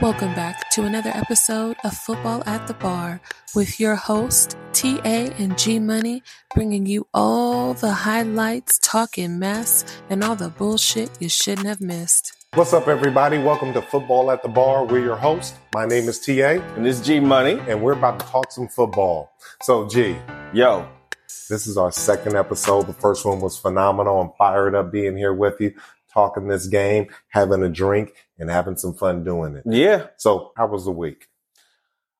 Welcome back to another episode of Football at the Bar with your host, TA and G Money, bringing you all the highlights, talking mess, and all the bullshit you shouldn't have missed. What's up, everybody? Welcome to Football at the Bar. We're your host. My name is TA, And this is G Money. and we're about to talk some football. So, G, Yo, this is our second episode. The first one was phenomenal. I'm fired up being here with you, talking this game, having a drink, and having some fun doing it. yeah. So, how was the week?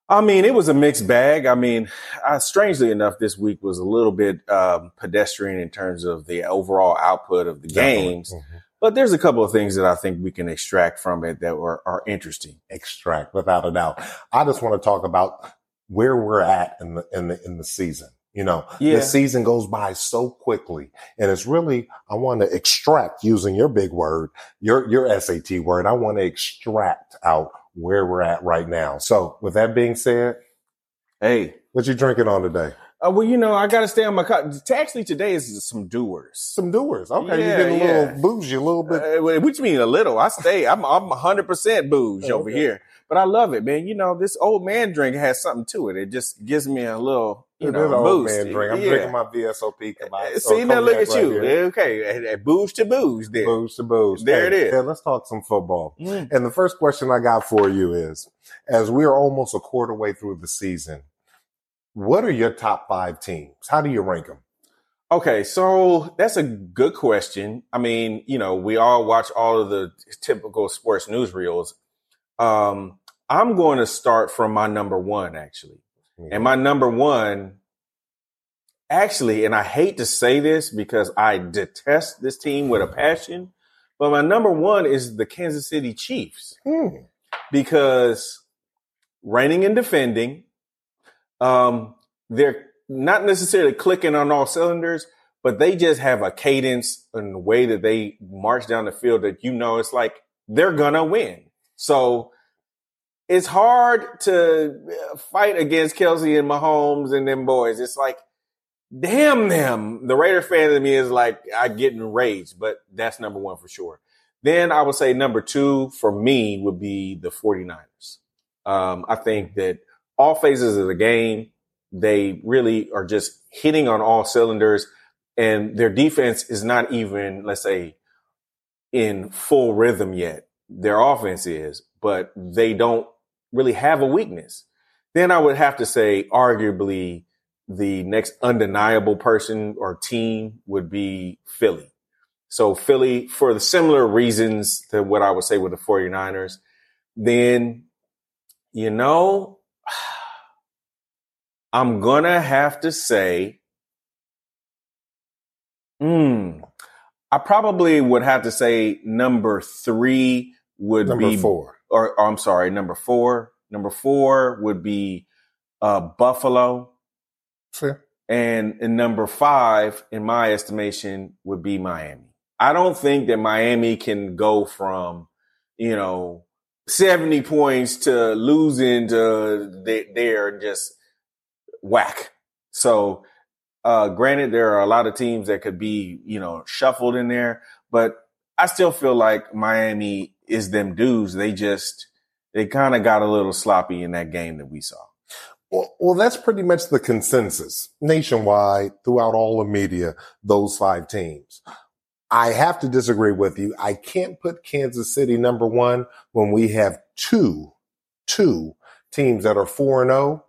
I mean, it was a mixed bag. I mean, uh, strangely enough, this week was a little bit um, pedestrian in terms of the overall output of the games. Mhm. But there's a couple of things that I think we can extract from it that were, are interesting. Extract, without a doubt. I just want to talk about where we're at in the in the in the season. You know, Yeah. the season goes by so quickly, and it's really I want to extract using your big word, your your SAT word. I want to extract out where we're at right now. So, with that being said, Hey, what you drinking on today? uh, well, you know, I got to stay on my. Co- actually, today is some Dewar's. Some Dewar's. Okay, Yeah, you're getting a yeah. little bougie, a little bit. Uh, what you mean a little? I stay. I'm I'm 100 percent booze over Okay. here, but I love it, man. You know, this old man drink has something to it. It just gives me a little, you know, old boost. man drink. I'm Yeah. drinking my VSOP. See now, look at right you. here. Okay, booze to booze. Then Booze to booze. There it Hey, is. yeah, let's talk some football. Mm. And the first question I got for you is, as we are almost a quarter way through the season, what are your top five teams? How do you rank them? Okay, so that's a good question. I mean, you know, we all watch all of the typical sports newsreels. Um, I'm going to start from my number one, actually. And my number one, actually, and I hate to say this because I detest this team with a passion, but my number one is the Kansas City Chiefs Hmm. because reigning and defending, um, they're not necessarily clicking on all cylinders, but they just have a cadence and the way that they march down the field that you know it's like they're gonna win. So it's hard to uh, fight against Kelce and Mahomes and them boys. It's like, damn them. The Raider fan in me is like, I get enraged, but that's number one for sure. Then I would say number two for me would be the 49ers. Um, I think that all phases of the game, they really are just hitting on all cylinders and their defense is not even, let's say, in full rhythm yet. Their offense is, but they don't really have a weakness. Then I would have to say, arguably, the next undeniable person or team would be Philly. So Philly, for the similar reasons to what I would say with the 49ers, then, you know, I'm gonna have to say, hmm, I probably would have to say number three would Number be four. Or, or I'm sorry, number four. Number four would be uh, Buffalo, Fair. and, and number five, in my estimation, would be Miami. I don't think that Miami can go from, you know, 70 points to losing to they, they're just whack. So, uh, granted, there are a lot of teams that could be, you know, shuffled in there, but I still feel like Miami is them dudes. They just, they kind of got a little sloppy in that game that we saw. Well, well, that's pretty much the consensus nationwide throughout all the media, those five teams. I have to disagree with you. I can't put Kansas City number one when we have two, two teams that are four and zero, ab-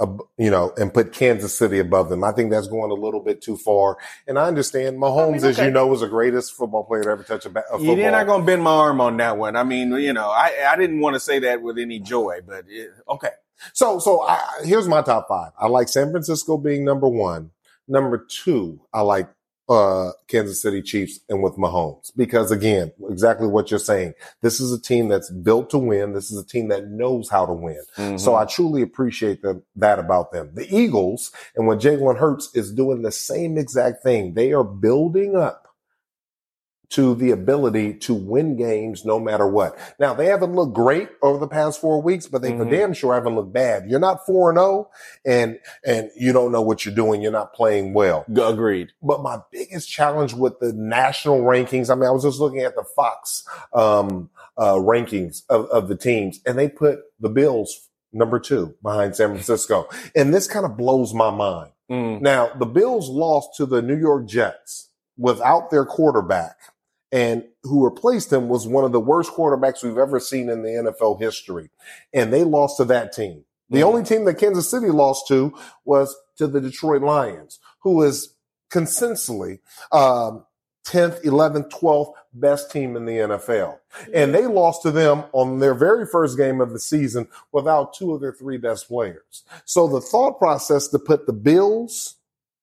you know, and put Kansas City above them. I think that's going a little bit too far. And I understand Mahomes, as okay. you know, was the greatest football player to ever touch a, ba- a football. You're not going to bend my arm on that one. I mean, you know, I, I didn't want to say that with any joy, but it, okay. So, so I, here's my top five. I like San Francisco being number one. Number two, I like uh, Kansas City Chiefs and with Mahomes because again, exactly what you're saying. This is a team that's built to win. This is a team that knows how to win. Mm-hmm. So I truly appreciate them, that about them. The Eagles and what Jalen Hurts is doing the same exact thing. They are building up to the ability to win games no matter what. Now they haven't looked great over the past four weeks, but they for Mhm. damn sure haven't looked bad. You're not four and zero, and and you don't know what you're doing. You're not playing well. Agreed. But my biggest challenge with the national rankings, I mean, I was just looking at the Fox um, uh, rankings of, of the teams, and they put the Bills number two behind San Francisco. And this kind of blows my mind. Mm. Now, the Bills lost to the New York Jets without their quarterback, and who replaced him was one of the worst quarterbacks we've ever seen in the NFL history. And they lost to that team. The Mm. only team that Kansas City lost to was to the Detroit Lions, who is consistently um, 10th, 11th, 12th best team in the NFL. And they lost to them on their very first game of the season without two of their three best players. So the thought process to put the Bills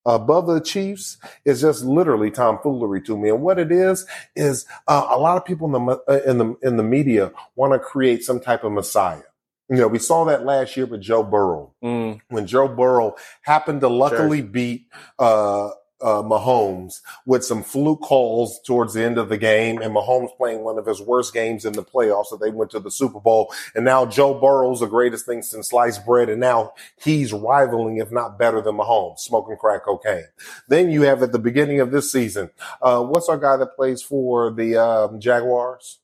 above the Chiefs is just literally tomfoolery to me. And what it is is uh, a lot of people in the uh, in the in the media want to create some type of messiah. You know, we saw that last year with Joe Burrow Mm. when Joe Burrow happened to luckily beat uh, uh, Mahomes with some fluke calls towards the end of the game, and Mahomes playing one of his worst games in the playoffs. So they went to the Super Bowl, and now Joe Burrow's the greatest thing since sliced bread, and now he's rivaling, if not better than Mahomes, smoking crack cocaine. Then you have at the beginning of this season, uh, what's our guy that plays for the um, Jaguars?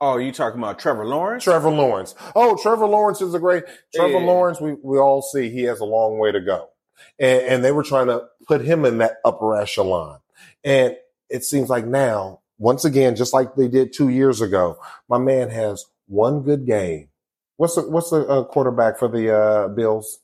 Oh, you talking about Trevor Lawrence? Trevor Lawrence. Oh, Trevor Lawrence is a great Trevor Yeah. Lawrence. We we all see he has a long way to go, and, and they were trying to put him in that upper echelon. And it seems like now, once again, just like they did two years ago, my man has one good game. What's the what's the uh, quarterback for the uh, Bills?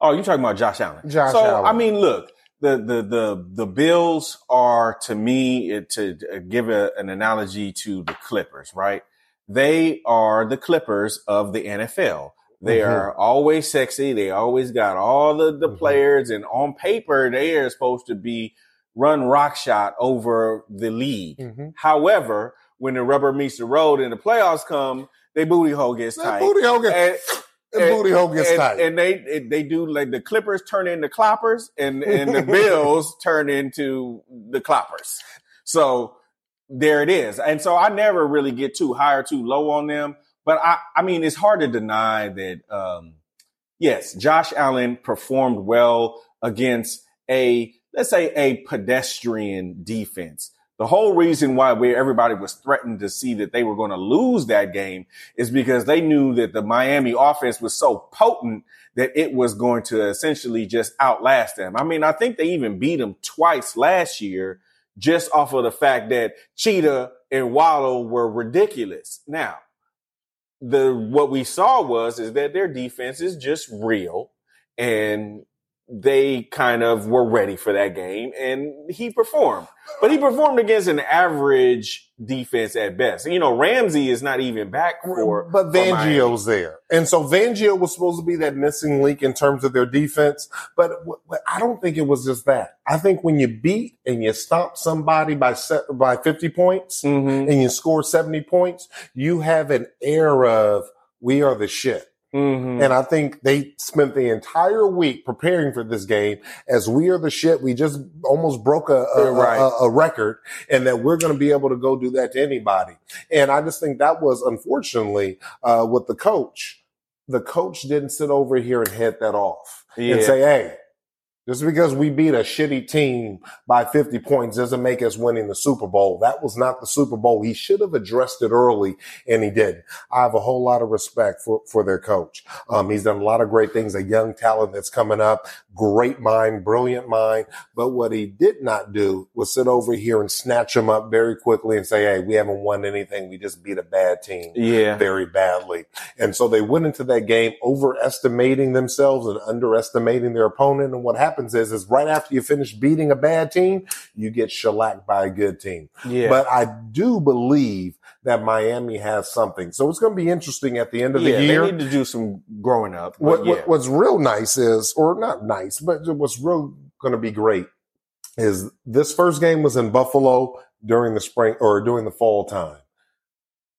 Oh, you're talking about Josh Allen? Josh so Allen. I mean, look, the the the the Bills are to me it, to give a, an analogy to the Clippers, right? They are the Clippers of the NFL. They Mhm. are always sexy. They always got all the the Mhm. players, and on paper they are supposed to be run rock shot over the league. Mhm. However, when the rubber meets the road and the playoffs come, they booty hole gets That tight. booty hole gets, And- that and- booty hole gets and, tight. and they they do like the Clippers turn into cloppers, and and the Bills turn into the cloppers. So there it is. And so I never really get too high or too low on them. But I I mean it's hard to deny that um yes, Josh Allen performed well against a let's say a pedestrian defense. The whole reason why we everybody was threatened to see that they were going to lose that game is because they knew that the Miami offense was so potent that it was going to essentially just outlast them. I mean, I think they even beat them twice last year just off of the fact that Cheetah and Waddle were ridiculous. Now, the what we saw was is that their defense is just real and they kind of were ready for that game and he performed. But he performed against an average defense at best. You know, Ramsey is not even back for but. Fangio's there, and so Vangio was supposed to be that missing link in terms of their defense. But, I don't think it was just that. I think when you beat and you stop somebody by by fifty points Mhm. and you score seventy points, you have an air of we are the shit. Mhm. And I think they spent the entire week preparing for this game as we are the shit. We just almost broke a, a, right. a, a record and that we're going to be able to go do that to anybody. And I just think that was unfortunately, uh, with the coach, the coach didn't sit over here and head that off Yeah. and say, Hey, just because we beat a shitty team by 50 points doesn't make us winning the Super Bowl. That was not the Super Bowl. He should have addressed it early and he didn't. I have a whole lot of respect for, for their coach. Um, he's done a lot of great things, a young talent that's coming up, great mind, brilliant mind. But what he did not do was sit over here and snatch him up very quickly and say, Hey, we haven't won anything. We just beat a bad team yeah. very badly. And so they went into that game overestimating themselves and underestimating their opponent. And what happens is, is right after you finish beating a bad team, you get shellacked by a good team. Yeah. But I do believe that Miami has something. So it's going to be interesting at the end of yeah, the year. they need to do some growing up. What, yeah. what, what's real nice is, or not nice, but what's real going to be great is this first game was in Buffalo during the spring or during the fall time.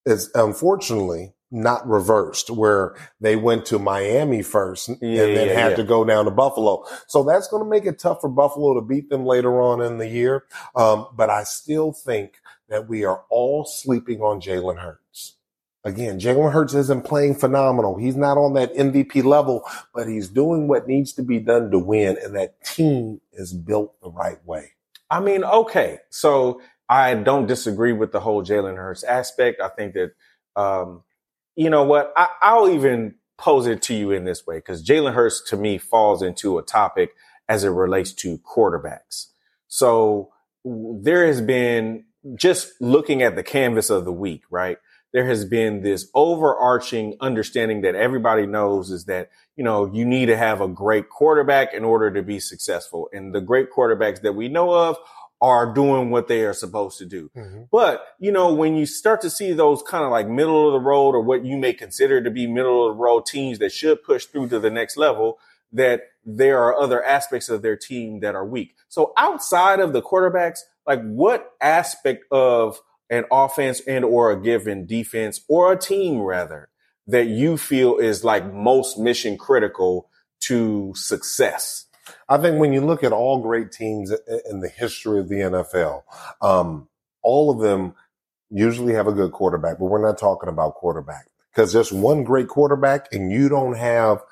It's unfortunately not reversed where they went to Miami first Yeah, and then yeah, had yeah. to go down to Buffalo. So that's going to make it tough for Buffalo to beat them later on in the year. Um, but I still think that we are all sleeping on Jalen Hurts. Again, Jalen Hurts isn't playing phenomenal. He's not on that MVP level, but he's doing what needs to be done to win. And that team is built the right way. I mean, okay. So I don't disagree with the whole Jalen Hurts aspect. I think that, um, you know what? I, I'll even pose it to you in this way because Jalen Hurts to me falls into a topic as it relates to quarterbacks. So there has been just looking at the canvas of the week, right? There has been this overarching understanding that everybody knows is that, you know, you need to have a great quarterback in order to be successful. And the great quarterbacks that we know of are doing what they are supposed to do. Mm-hmm. But, you know, when you start to see those kind of like middle of the road or what you may consider to be middle of the road teams that should push through to the next level, that there are other aspects of their team that are weak. So outside of the quarterbacks, like what aspect of an offense and or a given defense or a team rather that you feel is like most mission critical to success? I think when you look at all great teams in the history of the NFL, um, all of them usually have a good quarterback, but we're not talking about quarterback because there's one great quarterback and you don't have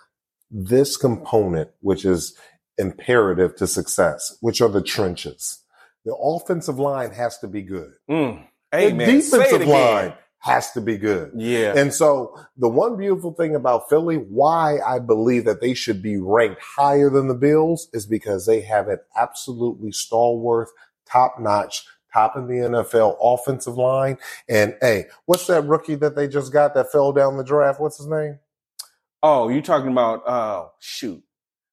this component, which is imperative to success, which are the trenches. The offensive line has to be good. Mm. The defensive line has to be good. Yeah. And so the one beautiful thing about Philly, why I believe that they should be ranked higher than the Bills is because they have an absolutely stalwart, top notch, top in the NFL offensive line. And hey, what's that rookie that they just got that fell down the draft? What's his name? Oh, you talking about? Oh, shoot.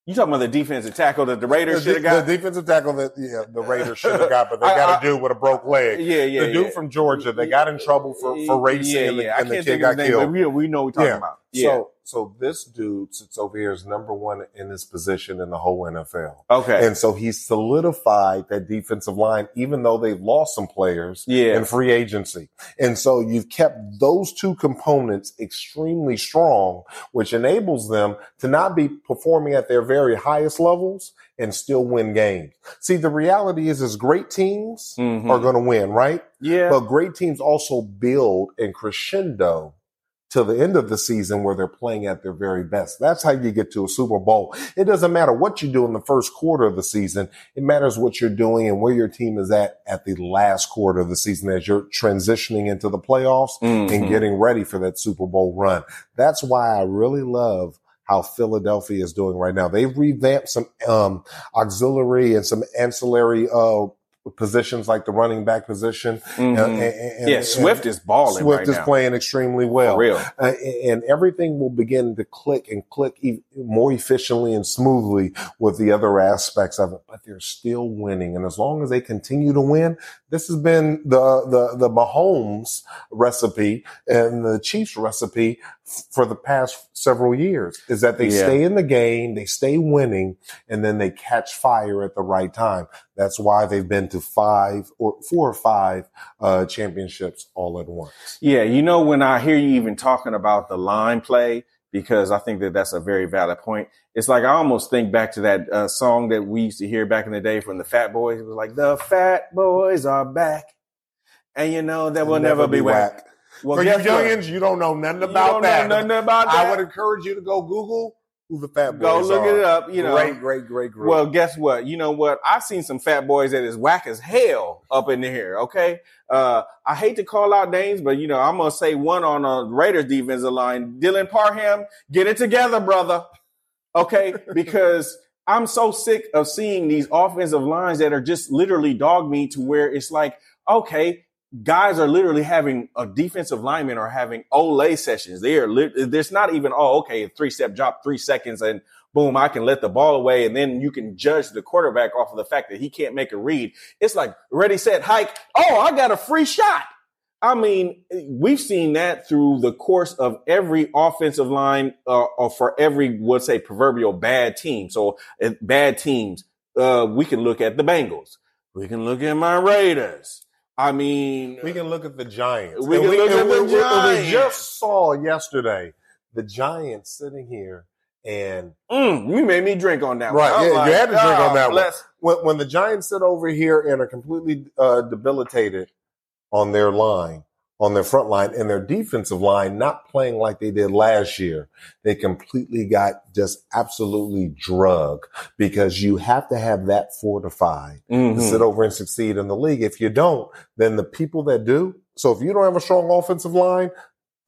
You talking about the defensive tackle that the Raiders should have got? The defensive tackle that yeah, the Raiders should have got, but they got a dude with a broke leg. Yeah, yeah. The dude yeah. from Georgia, they got in trouble for, for racing yeah, and the, yeah. and I can't kid think got of his name, killed. but we, we know what we're talking Yeah. about. Yeah. So so this dude sits over here as number one in his position in the whole NFL. okay. And so he's solidified that defensive line, even though they've lost some players Yeah. in free agency. And so you've kept those two components extremely strong, which enables them to not be performing at their very highest levels and still win games. See, the reality is, is great teams Mhm. are going to win, right? yeah. But great teams also build and crescendo to the end of the season where they're playing at their very best. That's how you get to a Super Bowl. It doesn't matter what you do in the first quarter of the season. It matters what you're doing and where your team is at at the last quarter of the season as you're transitioning into the playoffs and Mhm. getting ready for that Super Bowl run. That's why I really love how Philadelphia is doing right now. They've revamped some um, auxiliary and some ancillary uh, positions like the running back position. Uh, and- and- yeah, Swift is balling Swift right is now. playing extremely well. For real. Uh, and everything will begin to click and click e- more efficiently and smoothly with the other aspects of it. But they're still winning, and as long as they continue to win, this has been the the the Mahomes recipe and the Chiefs recipe f- for the past several years. Is that they Yeah. stay in the game, they stay winning, and then they catch fire at the right time. That's why they've been to five or four or five uh, championships all at once. Yeah, you know when I hear you even talking about the line play, because I think that that's a very valid point. It's like I almost think back to that uh, song that we used to hear back in the day from the Fat Boys. It was like the Fat Boys are back, and you know that will never, be whack. Well, For you youngins, you don't know nothing You about don't that. know nothing about that. I would encourage you to go Google who the Fat Boys Go look are. it up. You know, great, great, great group. Well, guess what? You know what? I've seen some fat boys that is whack as hell up in here. Okay. Uh, I hate to call out names, but you know, I'm going to say one on a Raiders defensive line, Dylan Parham, get it together, brother. Okay. Because I'm so sick of seeing these offensive lines that are just literally dog meat to where it's like, okay, guys are literally having a defensive lineman are having Olay sessions. They are, there's not even, oh, okay, three step drop, three seconds and boom, I can let the ball away. And then you can judge the quarterback off of the fact that he can't make a read. It's like ready, set, hike. Oh, I got a free shot. I mean, we've seen that through the course of every offensive line, uh, or for every, let's say, proverbial bad team. So uh, bad teams, uh, we can look at the Bengals. We can look at my Raiders. I mean, we can look at the Giants. We And can look at the we- we- We just saw yesterday the Giants sitting here and mm, you made me drink on that Right, one. Yeah, you had to drink on God that one. when, when the Giants sit over here and are completely uh, debilitated on their line, on their front line and their defensive line not playing like they did last year. They completely got just absolutely drug because you have to have that fortified Mhm. to sit over and succeed in the league. If you don't, then the people that do. So if you don't have a strong offensive line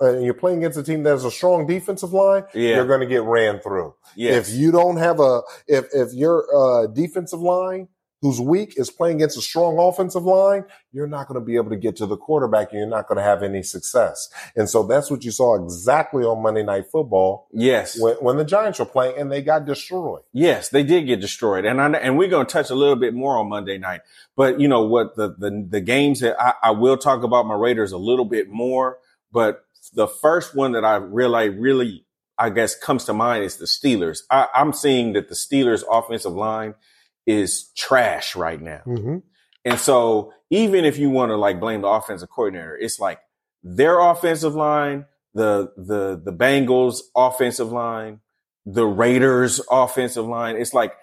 uh, and you're playing against a team that has a strong defensive line, Yeah. you're going to get ran through. Yes. If you don't have a, if, if your uh, defensive line who's weak is playing against a strong offensive line, you're not going to be able to get to the quarterback and you're not going to have any success. And so that's what you saw exactly on Monday Night Football yes. when, when the Giants were playing and they got destroyed. Yes, they did get destroyed, and I, and we're going to touch a little bit more on Monday night. But you know what the the, the games that I, I will talk about my Raiders a little bit more. But the first one that I really really I guess comes to mind is the Steelers. I, I'm seeing that the Steelers offensive line is trash right now. Mm-hmm. And so even if you want to like blame the offensive coordinator, it's like their offensive line, the the the Bengals offensive line, the Raiders offensive line. It's like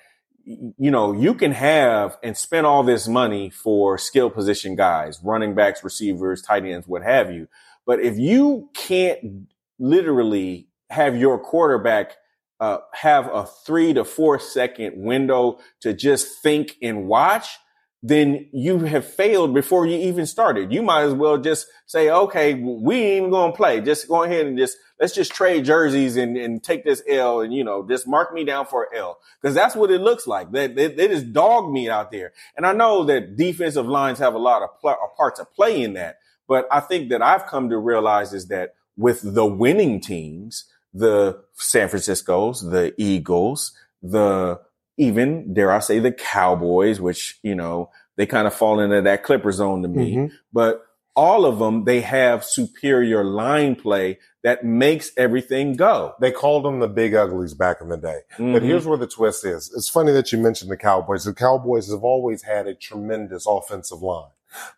you know, you can have and spend all this money for skill position guys, running backs, receivers, tight ends, what have you. But if you can't literally have your quarterback uh, have a three to four second window to just think and watch, then you have failed before you even started. You might as well just say, okay, we ain't even going to play. Just go ahead and just, let's just trade jerseys and, and take this L and, you know, just mark me down for L. Cause that's what it looks like. They, they, just dog meat out there. And I know that defensive lines have a lot of pl- part to play in that. But I think that I've come to realize is that with the winning teams, the San Francisco's, the Eagles, the even dare I say the Cowboys, which, you know, they kind of fall into that Clipper zone to me, Mhm. but all of them, they have superior line play that makes everything go. They called them the big uglies back in the day. But Mhm. here's where the twist is. It's funny that you mentioned the Cowboys. The Cowboys have always had a tremendous offensive line.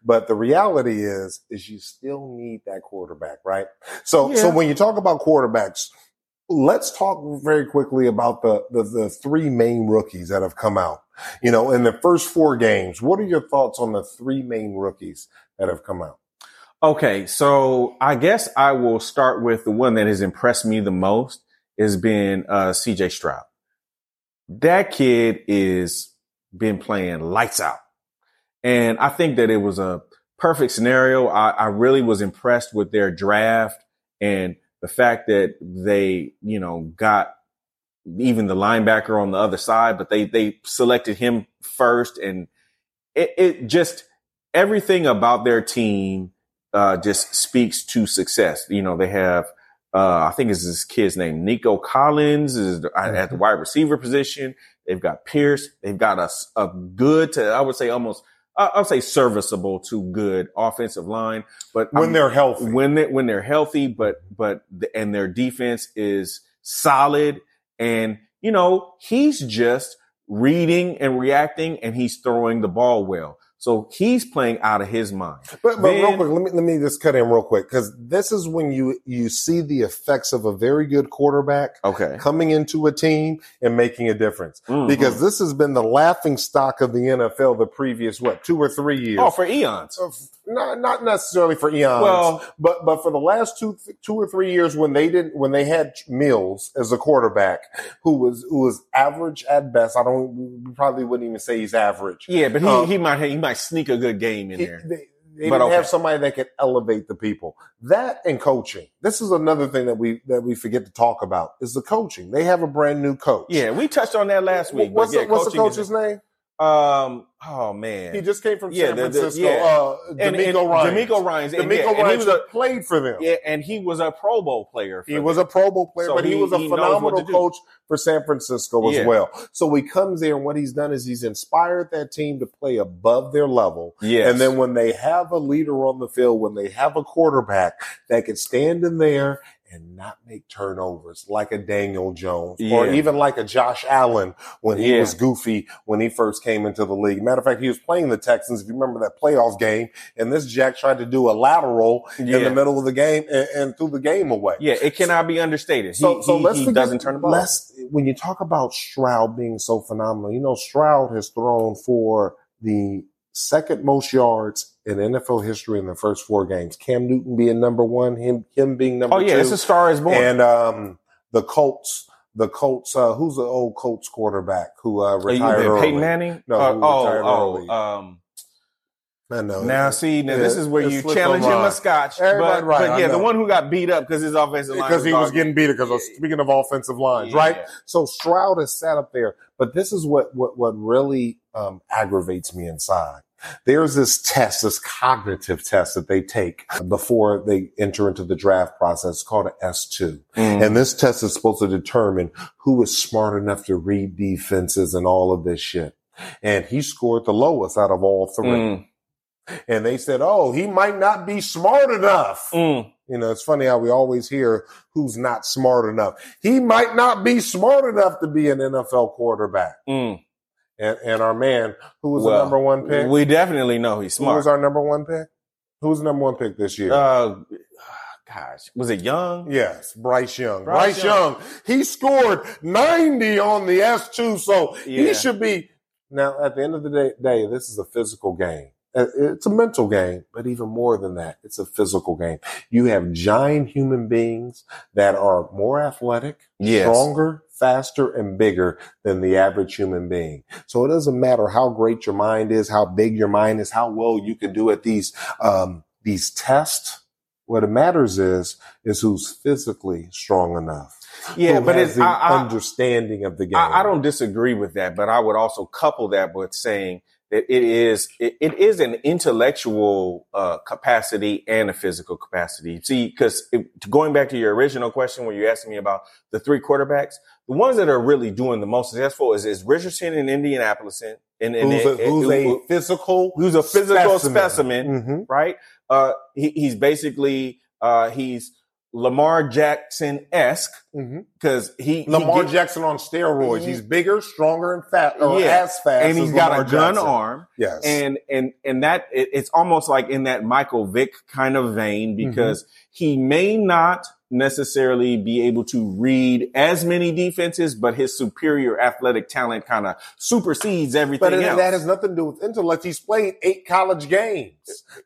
But the reality is, is you still need that quarterback, right? So, so when you talk about quarterbacks, let's talk very quickly about the, the, the three main rookies that have come out. You know, in the first four games, what are your thoughts on the three main rookies that have come out? Okay, so I guess I will start with the one that has impressed me the most has been uh, CJ Stroud. That kid is been playing lights out, and I think that it was a perfect scenario. I, I really was impressed with their draft and the fact that they, you know, got even the linebacker on the other side, but they they selected him first, and it, it just everything about their team uh, just speaks to success. You know, they have, uh, I think it's this kid's name, Nico Collins is at the wide receiver position. They've got Pierce. They've got a good to, I would say almost, I'll say serviceable to good offensive line, but When I'm- they're healthy. when they when they're healthy, but but the, and their defense is solid, and you know he's just reading and reacting, and he's throwing the ball well. So he's playing out of his mind. But, but real quick, let me let me just cut in real quick because this is when you you see the effects of a very good quarterback Okay, coming into a team and making a difference. Mhm. Because this has been the laughing stock of the NFL the previous what two or three years. oh for eons. Of- not not necessarily for eons, Well, but but for the last two two or three years when they didn't when they had Mills as a quarterback who was who was average at best. I don't we probably wouldn't even say he's average. yeah, but he, Um, he might he might sneak a good game in He- there. They, they But didn't have somebody that could elevate the people. That and coaching. This is another thing that we that we forget to talk about is the coaching. They have a brand new coach. Yeah, we touched on that last week. What's, yeah, the, what's the coach's name? Um. Oh man. He just came from Yeah, San the- the- Francisco. yeah. uh, and, DeMeco and Ryan. DeMeco Ryans. And, DeMeco yeah, and he Ryan was a played for them. yeah, and he was a Pro Bowl player. For He them. was a Pro Bowl player, So but he, he- was a he phenomenal coach for San Francisco as Yeah. well. So he comes there, and what he's done is he's inspired that team to play above their level. Yes. And then when they have a leader on the field, when they have a quarterback that can stand in there and not make turnovers like a Daniel Jones or even like a Josh Allen when he Yeah. was goofy when he first came into the league. Matter of fact, he was playing the Texans, if you remember that playoff game, and this Jack tried to do a lateral in the middle of the game and, and threw the game away. Yeah, it cannot be understated. So, he so he, let's he forget- doesn't turn the ball. Let's, when you talk about Stroud being so phenomenal, you know, Stroud has thrown for the second most yards in NFL history in the first four games. Cam Newton being number one, him him being number Oh yeah, two, it's a star is born. and um, the Colts. The Colts. Uh, who's the old Colts quarterback who uh, retired early? Peyton Manning? No, Uh, who oh, retired early. oh, um, I know. now see, now this is where you challenge him a scotch. Everybody but, right, but yeah, the one who got beat up because his offensive line because he was getting beat up, because of Yeah. speaking of offensive lines, Yeah. right? So Stroud is sat up there, but this is what what what really um, aggravates me inside. There's this test, this cognitive test that they take before they enter into the draft process. Called an S2. Mm. And this test is supposed to determine who is smart enough to read defenses and all of this shit. And he scored the lowest out of all three. Mm. And they said, oh, he might not be smart enough. Mm. You know, it's funny how we always hear who's not smart enough. He might not be smart enough to be an NFL quarterback. Mm. And, and our man, who was Well, the number one pick? We definitely know he's smart. who was our number one pick? Who was the number one pick this year? Uh, gosh, was it Young? yes, Bryce Young. Bryce Bryce, Young. He scored 90 on the S2, so Yeah. he should be. Now, at the end of the day, day, this is a physical game. Uh, It's a mental game, but even more than that, it's a physical game. You have giant human beings that are more athletic, Yes. stronger, faster, and bigger than the average human being. So it doesn't matter how great your mind is, how big your mind is, how well you can do at these um, these tests. What it matters is is who's physically strong enough. Yeah, but it's the I, I, understanding of the game. I, I don't disagree with that, but I would also couple that with saying that it is it, it is an intellectual uh, capacity and a physical capacity. See, because going back to your original question, where you asked me about the three quarterbacks, the ones that are really doing the most successful is, is Richardson in Indianapolis, and, and, and who's a, and- who's a physical who's a physical specimen, Mhm. right? Uh, he, he's basically uh, he's Lamar Jackson esque because he he Lamar get- Jackson on steroids. Mhm. He's bigger, stronger, and fat, or Yeah. as fast. and he's got Lamar a gun Jackson. arm. Yes, and and and that it, it's almost like in that Michael Vick kind of vein Mm-hmm. because he may not necessarily be able to read as many defenses, but his superior athletic talent kind of supersedes everything but else. that has nothing to do with intellect. He's played eight college games.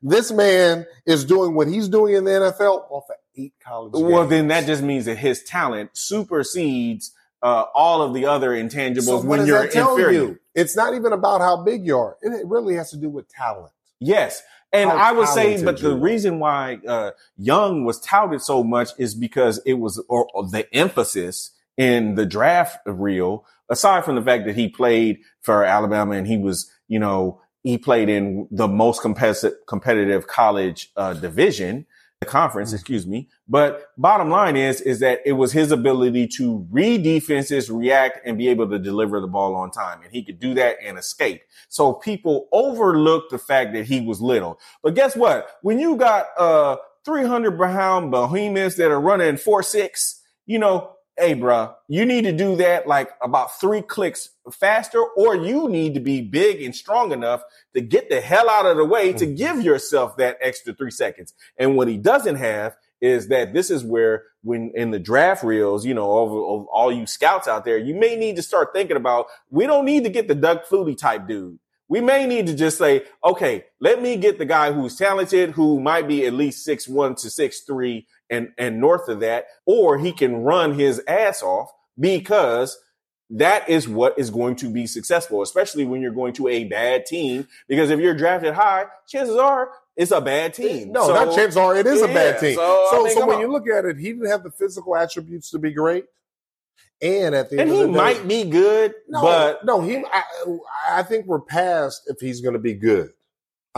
This man is doing what he's doing in the NFL off of eight college well, games. then that just means that his talent supersedes uh, all of the other intangibles So when you're inferior. you? It's not even about how big you are. It really has to do with talent. Yes. And How I would say, but the reason why uh, Young was touted so much is because it was or, or the emphasis in the draft reel, aside from the fact that he played for Alabama and he was, you know, he played in the most competitive, competitive college uh, division, the conference, excuse me. But bottom line is, is that it was his ability to read defenses, react, and be able to deliver the ball on time. And he could do that and escape. So people overlooked the fact that he was little. But guess what? When you got uh 300 pound behemoths that are running four six, you know, hey, bro, you need to do that like about three clicks faster, or you need to be big and strong enough to get the hell out of the way to mm-hmm. give yourself that extra three seconds. And what he doesn't have is that this is where when in the draft reels, you know, of, of all you scouts out there, you may need to start thinking about, we don't need to get the Doug Flutie type dude. We may need to just say, okay, let me get the guy who's talented, who might be at least six one to six three and, and north of that, or he can run his ass off because that is what is going to be successful, especially when you're going to a bad team. Because if you're drafted high, chances are it's a bad team. No, So- not chances are it is a bad team. so, So, I mean, so when on. you look at it, he didn't have the physical attributes to be great. And at the and end he of the day, he might be good, no, but no, he. I, I think we're past if he's going to be good.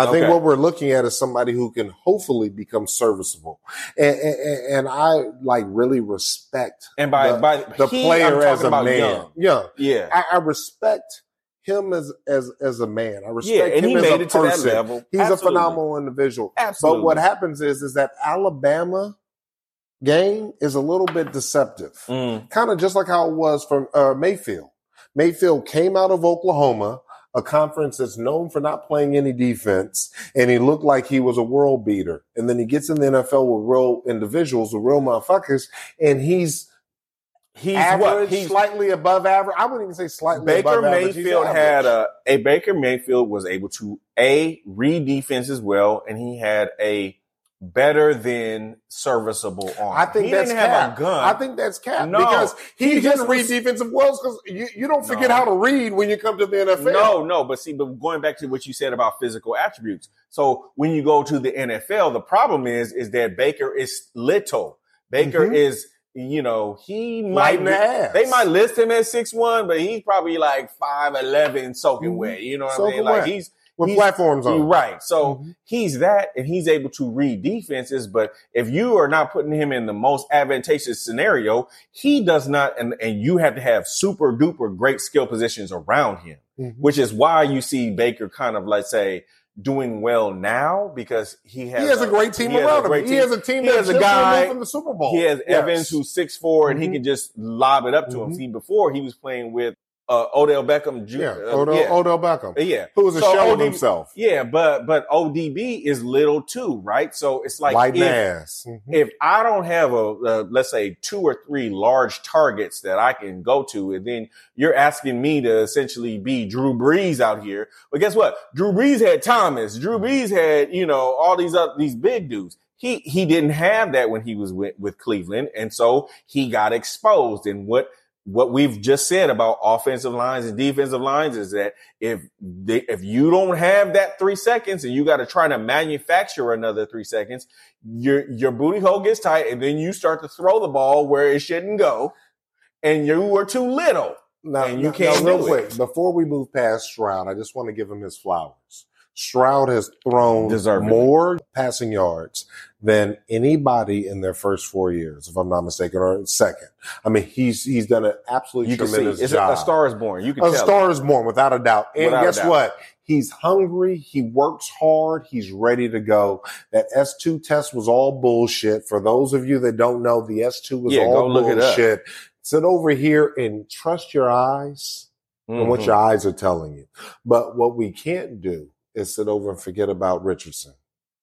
I think Okay. what we're looking at is somebody who can hopefully become serviceable, and, and, and I like really respect and by the, by the he, player as a man. Young. Young. Yeah, I, I respect him as as as a man. I yeah, respect and him he as made a it to that person. level. He's Absolutely. a phenomenal individual. Absolutely. But what happens is is that Alabama game is a little bit deceptive. Mm, Kind of just like how it was from uh, Mayfield. Mayfield came out of Oklahoma, a conference that's known for not playing any defense, and he looked like he was a world beater. And then he gets in the NFL with real individuals, with real motherfuckers, and he's he's average, what he's slightly above average. I wouldn't even say slightly Baker above average. He's Mayfield had a a Baker Mayfield was able to a read defense as well, and he had a better than serviceable arm. I think he that's cap. a gun. I think that's cap No. because he, He didn't just read was- defensive wells because you, you don't forget No. how to read when you come to the NFL. No, no, but see, but going back to what you said about physical attributes. So when you go to the NFL, the problem is is that Baker is little. Baker Mhm. is, you know, he might they might list him as six one, but he's probably like five eleven soaking Mhm. wet. You know what I mean? Like wet. he's with platforms on. Right. So Mhm. he's that, and he's able to read defenses. But if you are not putting him in the most advantageous scenario, he does not, and, and you have to have super duper great skill positions around him, Mhm. which is why you see Baker kind of like say doing well now because he has He has a great team he around him. great He has a team He that's has a guy- from the Super Bowl. He has Yes. Evans who's six four and he Mhm. can just lob it up to him. Mhm. See, before he was playing with uh, Odell Beckham Jr. yeah, uh, Odell, yeah. Odell Beckham, yeah. who was a So shell of himself. Yeah, but but ODB is little too, right? So it's like if, ass. Mhm. if I don't have a uh, let's say two or three large targets that I can go to, and then you're asking me to essentially be Drew Brees out here. But guess what? Drew Brees had Thomas. Drew Brees had you know all these other these big dudes. He he didn't have that when he was with, with Cleveland, and so he got exposed. And what what we've just said about offensive lines and defensive lines is that if they, if you don't have that three seconds and you got to try to manufacture another three seconds, your your booty hole gets tight, and then you start to throw the ball where it shouldn't go, and you were too little. Now, And you now- can't now, real do quick it. before we move past Stroud. I just want to give him his flowers. Stroud has thrown Deservedly. more passing yards than anybody in their first four years, if I'm not mistaken, or second. I mean, he's he's done an absolutely You see tremendous it's job. a, star is born. You can A star is born, without a doubt. And Without guess doubt. what? He's hungry. He works hard. He's ready to go. That S2 test was all bullshit. For those of you that don't know, the S2 was Yeah, all go look it up. bullshit. Sit over here and trust your eyes and what Mhm. your eyes are telling you. But what we can't do is sit over and forget about Richardson.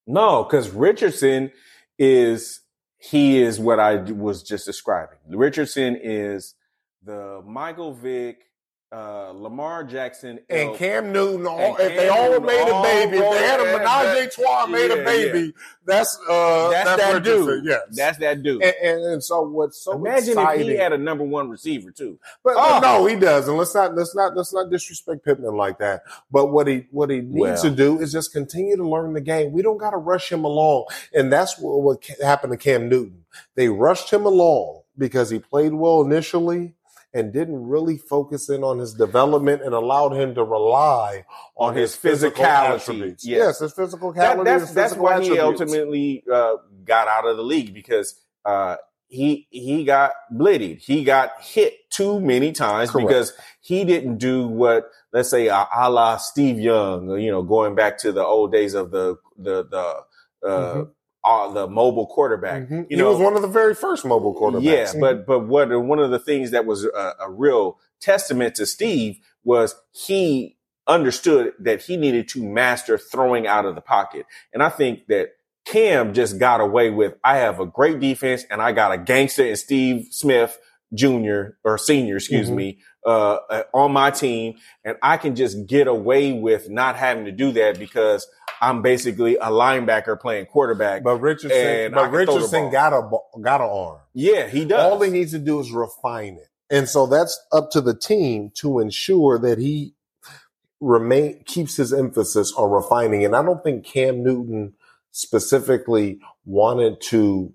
No, because Richardson is he is what I was just describing. Richardson is the Michael Vick, uh, Lamar Jackson, And. Cam Newton, all, And if they all Newton made a baby, if they had a menage a trois, made Yeah, a baby, that's uh, that's, that's, that dude. Yes, That's that dude. and, and, and so what's so Imagine exciting? if he had a number one receiver too. But, Oh. but no, he doesn't. Let's not let's not let's not disrespect Pittman like that. But what he what he needs Well. to do is just continue to learn the game. We don't got to rush him along, and that's what, what happened to Cam Newton. They rushed him along because he played well initially and didn't really focus in on his development and allowed him to rely on, On his, his physical physicality, attributes. yes. Yes, his physical That, that's his that's physical why he ultimately uh, got out of the league because uh, he he got blitted. He got hit too many times Correct. because he didn't do what let's say a, a la Steve Young, you know, going back to the old days of the the the uh, Mhm. Uh, the mobile quarterback. Mhm. You he know, was one of the very first mobile quarterbacks. yeah, Mhm. but but what one of the things that was a, a real testament to Steve was he understood that he needed to master throwing out of the pocket, and I think that Cam just got away with I have a great defense and I got a gangster in Steve Smith Jr. or Senior, excuse Mhm. me, uh, uh, on my team, and I can just get away with not having to do that because I'm basically a linebacker playing quarterback. But Richardson, but can throw the Richardson got a got an arm. yeah, he does. All he needs to do is refine it. And so that's up to the team to ensure that he remain keeps his emphasis on refining. And I don't think Cam Newton specifically wanted to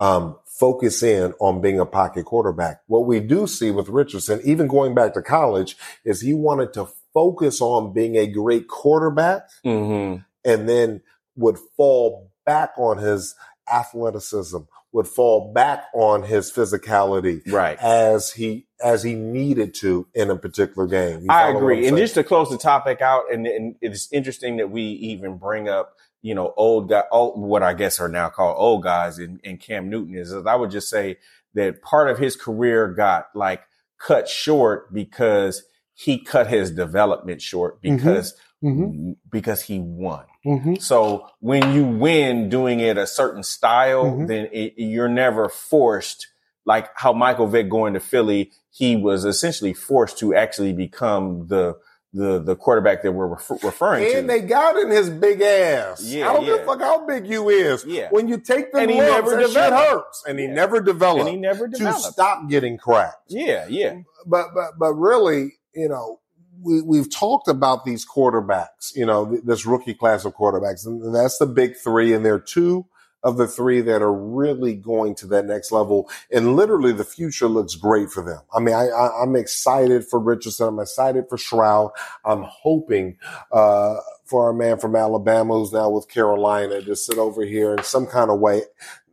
um, focus in on being a pocket quarterback. What we do see with Richardson, even going back to college, is he wanted to focus on being a great quarterback mm-hmm. and then would fall back on his athleticism, would fall back on his physicality Right. as he as he needed to in a particular game. You I agree. And just to close the topic out, and, and it's interesting that we even bring up, you know, old guy, old, what I guess are now called old guys in, in Cam Newton is, is I would just say that part of his career got like cut short because he cut his development short because Mhm. because he won. Mhm. So when you win doing it a certain style, Mhm. then it, you're never forced. like how Michael Vick going to Philly, he was essentially forced to actually become the the the quarterback that we're refer- referring and to. And they got in his big ass. Yeah, I don't give a fuck how big you is. Yeah. When you take the And he never that shit hurts, and he never developed and he never developed. to stop getting cracked. Yeah, yeah. but but but really, you know, we we've talked about these quarterbacks, you know, this rookie class of quarterbacks, and that's the big three, and there are two of the three that are really going to that next level, and literally the future looks great for them. I mean, I, I I'm excited for Richardson, I'm excited for Stroud, I'm hoping. uh for our man from Alabama who's now with Carolina to sit over here in some kind of way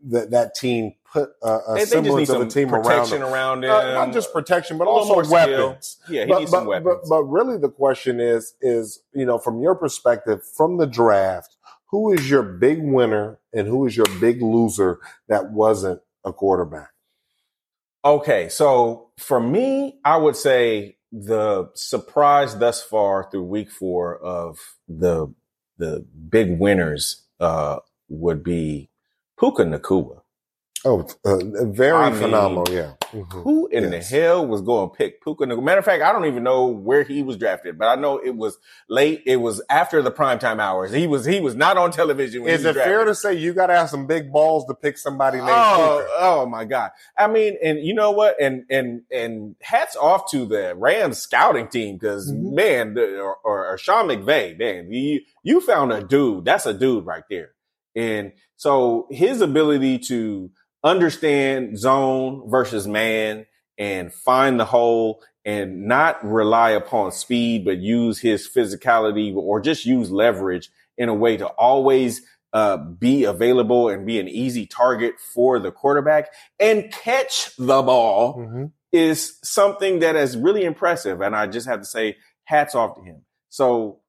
that that team put uh, a They, they semblance of a team around protection around him. Uh, not just protection, but also more skill. weapons. yeah, he But, needs but, some but, weapons. but really, the question is, is you know, from your perspective, from the draft, who is your big winner and who is your big loser that wasn't a quarterback? Okay, so for me, I would say the surprise thus far through week four of the the big winners uh, would be Puka Nacua. Oh, uh, very I mean, phenomenal, yeah. Mhm. Who in Yes. the hell was going to pick Puka? Matter of fact, I don't even know where he was drafted, but I know it was late. It was after the primetime hours. He was he was not on television. When Is he was it fair to say you got to have some big balls to pick somebody named Oh, Puka? oh my God. I mean, and you know what? And, and, and hats off to the Rams scouting team because Mhm. man, the, or, or, or Sean McVay, man, you, you found a dude. That's a dude right there. And so his ability to understand zone versus man and find the hole and not rely upon speed, but use his physicality or just use leverage in a way to always uh, be available and be an easy target for the quarterback and catch the ball Mhm. is something that is really impressive. And I just have to say hats off to him. So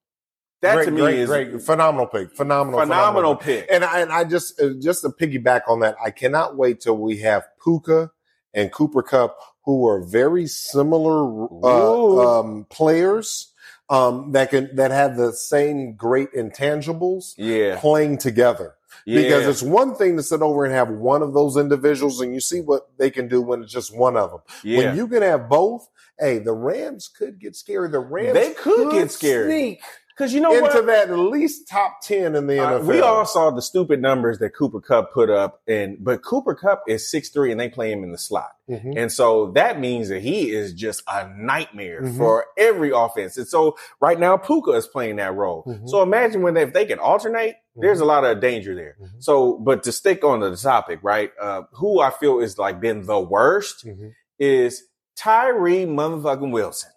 that great, to me great, is great, phenomenal pick, phenomenal, phenomenal pick. And I, and I just uh, just to piggyback on that, I cannot wait till we have Puka and Cooper Kupp, who are very similar uh, um, players um, that can that have the same great intangibles yeah. playing together. Yeah. Because it's one thing to sit over and have one of those individuals, and you see what they can do when it's just one of them. yeah. When you can have both, hey, the Rams could get scary. The Rams They could get scary. sneak Cause you know what into what? that at least top ten in the Uh, NFL. we all saw the stupid numbers that Cooper Kupp put up, and but Cooper Kupp is six three, and they play him in the slot, Mhm. and so that means that he is just a nightmare Mhm. for every offense. And so right now, Puka is playing that role. Mhm. So imagine when they, if they can alternate, there's a lot of danger there. Mhm. So, but to stick on the topic, right? Uh, who I feel is like been the worst Mhm. is Tyree motherfucking Wilson.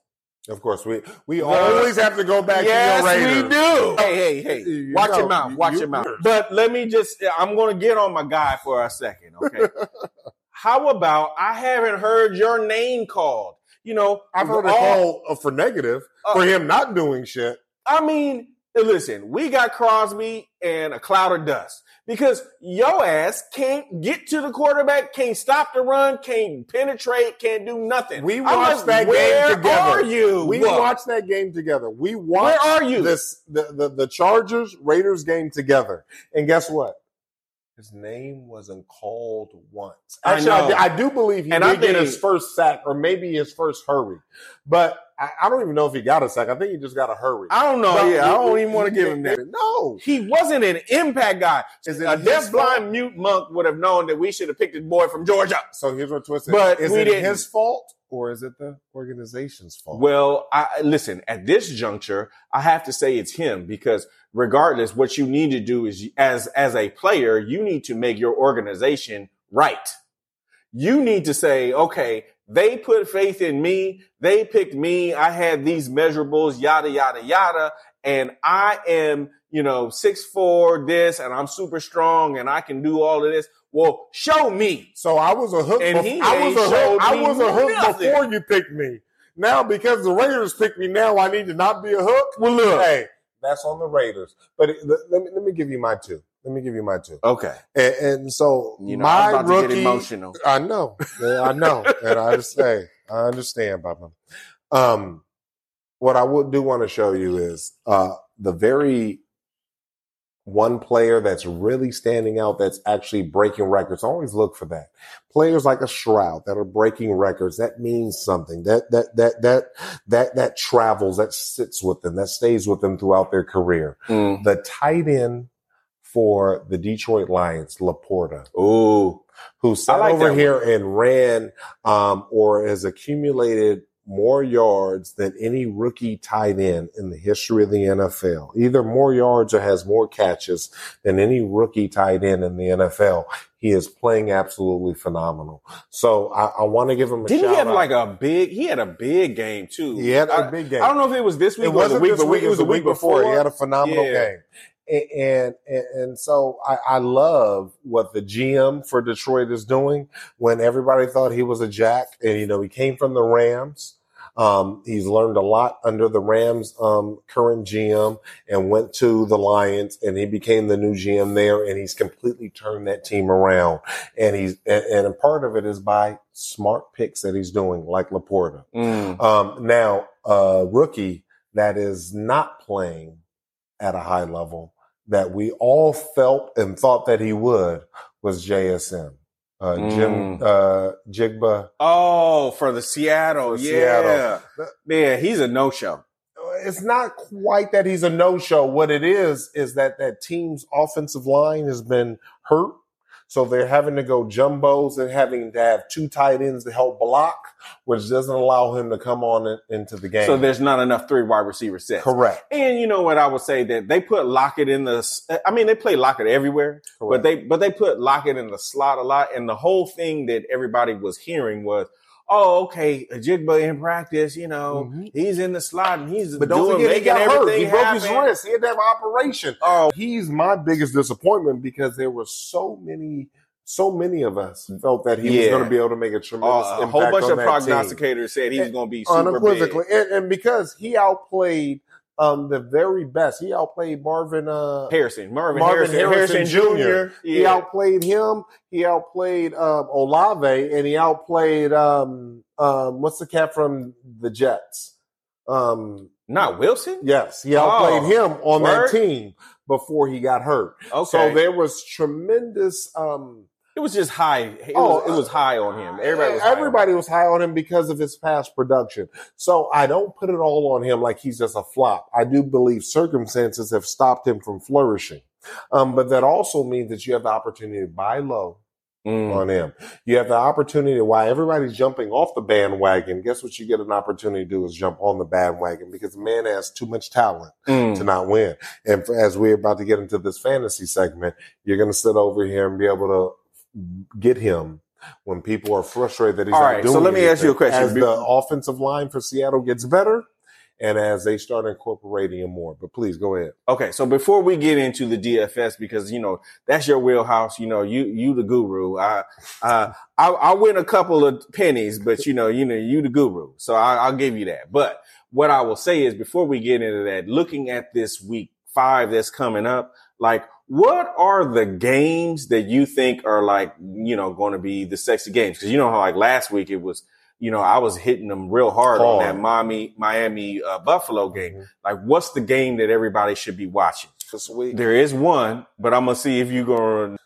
Of course, we we always have to go back yes, to your Raiders. we do. Hey, hey, hey. You Watch know, your mouth. Watch you- your mouth. But let me just, I'm going to get on my guy for a second. Okay. How about I haven't heard your name called? You know, I've heard it called uh, for negative Uh, for him not doing shit. I mean, listen, we got Crosby and a cloud of dust because your ass can't get to the quarterback, can't stop the run, can't penetrate, can't do nothing. We I'm watched that game together. where are you? We What? watched that game together. We Where watched are you? this the, the the Chargers Raiders game together. And guess what? His name wasn't called once. Actually, I, know. do- I do believe he And did I get think- his first sack or maybe his first hurry. But I, I don't even know if he got a sack. I think he just got a hurry. I don't know. But yeah, I don't even want to give him that. No. He wasn't an impact guy. Is it A deaf blind mute monk would have known that we should have picked this boy from Georgia. So here's what twisted. But is we it didn't. his fault or is it the organization's fault? Well, I listen, at this juncture, I have to say it's him because regardless, what you need to do is as, as a player, you need to make your organization right. You need to say, okay, they put faith in me. They picked me. I had these measurables, yada, yada, yada. And I am, you know, six, four, this, and I'm super strong and I can do all of this. Well, show me. So I was a hook. And bef- he I was a hook. I was a hook nothing. before you picked me. Now because the Raiders picked me, now I need to not be a hook. Well, look. Hey, that's on the Raiders. But it- let, let me let me give you my two. Let me give you my two. Okay. And, and so You know, my I'm about to rookie. get emotional. I know. I know. and I understand. I understand, Papa. Um, what I would do want to show you is uh, the very one player that's really standing out that's actually breaking records. Always look for that. Players like a Stroud that are breaking records. That means something. That that that that that that travels. That sits with them. That stays with them throughout their career. Mm. The tight end for the Detroit Lions, LaPorta, Ooh. who sat like over here and ran um, or has accumulated more yards than any rookie tight end in the history of the NFL. Either more yards or has more catches than any rookie tight end in the NFL. He is playing absolutely phenomenal. So I, I want to give him a Didn't he have out. like a big? He had a big game too. He had a I- big game. I don't know if it was this week It or the week, but week. It was the week before. He had a phenomenal Yeah. game. And, and and so I, I love what the GM for Detroit is doing. When everybody thought he was a jack, and you know he came from the Rams. Um, he's learned a lot under the Rams um, current GM and went to the Lions, and he became the new GM there, and he's completely turned that team around. And he's and, and a part of it is by smart picks that he's doing, like LaPorta. Mm. Um, now, a rookie that is not playing at a high level that we all felt and thought that he would was JSN. Uh, Jim, Mm. uh, Jigba. Oh, for the Seattle, For yeah, Seattle. yeah. He's a no show. It's not quite that he's a no-show. What it is, is that that team's offensive line has been hurt. So they're having to go jumbos and having to have two tight ends to help block, which doesn't allow him to come on in- into the game. So there's not enough three wide receiver sets. correct. And you know what I would say that they put Lockett in the. I mean, they play Lockett everywhere, but they but they put Lockett in the slot a lot. And the whole thing that everybody was hearing was, "Oh, okay, Jigba in practice, you know, Mhm. he's in the slot and he's But don't doing forget, he got hurt. He broke his wrist. He had to have an operation. Oh, He's my biggest disappointment because there were so many, so many of us felt that he was going to be able to make a tremendous uh, a whole bunch of that team. prognosticators said he was going to be super unequivocally, big. and, and because he outplayed um, the very best, he outplayed Marvin. Uh, Harrison, Marvin, Marvin Harrison, Harrison, Jr. He outplayed him. He outplayed um, Olave, and he outplayed um, um, what's the cat from the Jets? Um, Not Wilson. Yes, he outplayed Oh, him on word? that team before he got hurt. Okay, So there was tremendous. Um, it was just high. It, Oh, was, it was high on him. Everybody was high on him. everybody was high on him because of his past production. So I don't put it all on him like he's just a flop. I do believe circumstances have stopped him from flourishing. Um, but that also means that you have the opportunity to buy low Mm. on him. You have the opportunity while everybody's jumping off the bandwagon. Guess what you get an opportunity to do is jump on the bandwagon because the man has too much talent. Mm. to not win. And for, as we're about to get into this fantasy segment, you're going to sit over here and be able to get him when people are frustrated that he's All not right, so let me ask you a question. As the offensive line for Seattle gets better and as they start incorporating him more. But please go ahead. Okay, so before we get into the DFS, because you know that's your wheelhouse, you know you you the guru. I uh, I, I win a couple of pennies, but you know you know you the guru, so I, I'll give you that. But what I will say is, before we get into that, looking at this week five that's coming up, like what are the games that you think are like you know going to be the sexy games? Because you know how like last week it was. You know, I was hitting them real hard, on that Miami, Miami, uh, Buffalo game. Like, what's the game that everybody should be watching? This week. There is one, but I'm gonna see if you're going.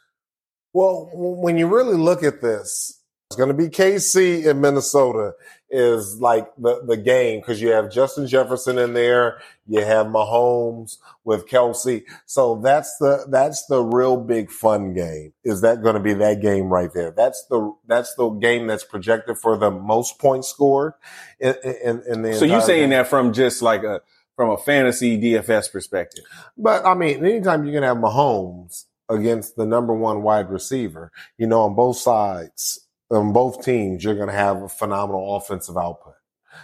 Well, when you really look at this, it's going to be KC in Minnesota is like the, the game because you have Justin Jefferson in there, you have Mahomes with Kelce. So that's the that's the real big fun game. Is that going to be that game right there? That's the that's the game that's projected for the most points scored. In, in, in the So you entire saying game. that from just like a from a fantasy DFS perspective? But I mean, anytime you're gonna have Mahomes against the number one wide receiver, you know, on both sides, on both teams, you're gonna have a phenomenal offensive output.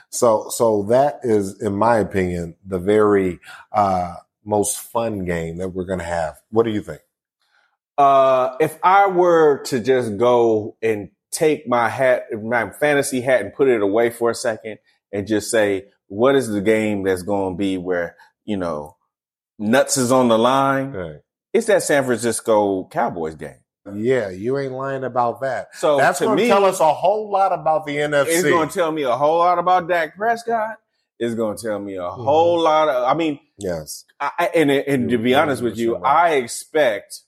So, so that is, in my opinion, the very uh, most fun game that we're gonna have. What do you think? Uh, if I were to just go and take my hat, my fantasy hat, and put it away for a second, and just say, what is the game that's going to be where you know nuts is on the line? It's that San Francisco Cowboys game. Yeah, you ain't lying about that. So That's going to me, tell us a whole lot about the NFC. It's going to tell me a whole lot about Dak Prescott. It's going to tell me a Mm-hmm. whole lot of. I mean, Yes. I, and and to be honest with you, I expect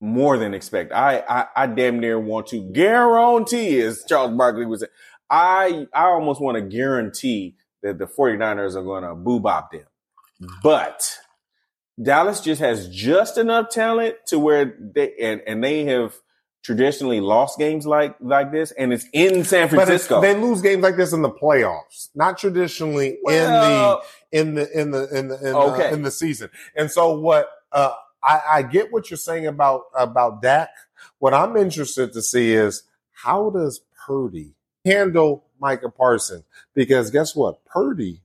more than expect. I, I I damn near want to guarantee, as Charles Barkley was I I almost want to guarantee that the 49ers are going to boo bop them. But Dallas just has just enough talent to where they and, and they have traditionally lost games like like this, and it's in San Francisco. they lose games like this in the playoffs, not traditionally Well, in the in the in the in the in, Okay. the, in the season. And so what uh, I, I get what you're saying about about Dak. What I'm interested to see is how does Purdy handle Micah Parsons? Because guess what, Purdy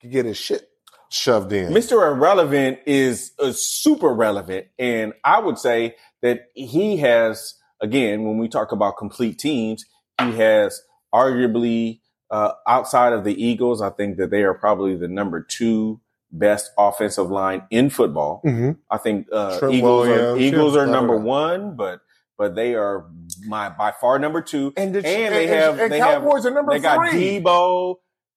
can get his shit shoved in. Mr. Irrelevant is uh, super relevant. And I would say that he has, again, when we talk about complete teams, he has arguably, uh, outside of the Eagles, I think that they are probably the number two best offensive line in football. hmm I think uh, Trent Eagles are, Eagles are number blah, blah, one, but but they are my by far number two. And, the, And they have- and they have- Cowboys are number They got three. Deebo.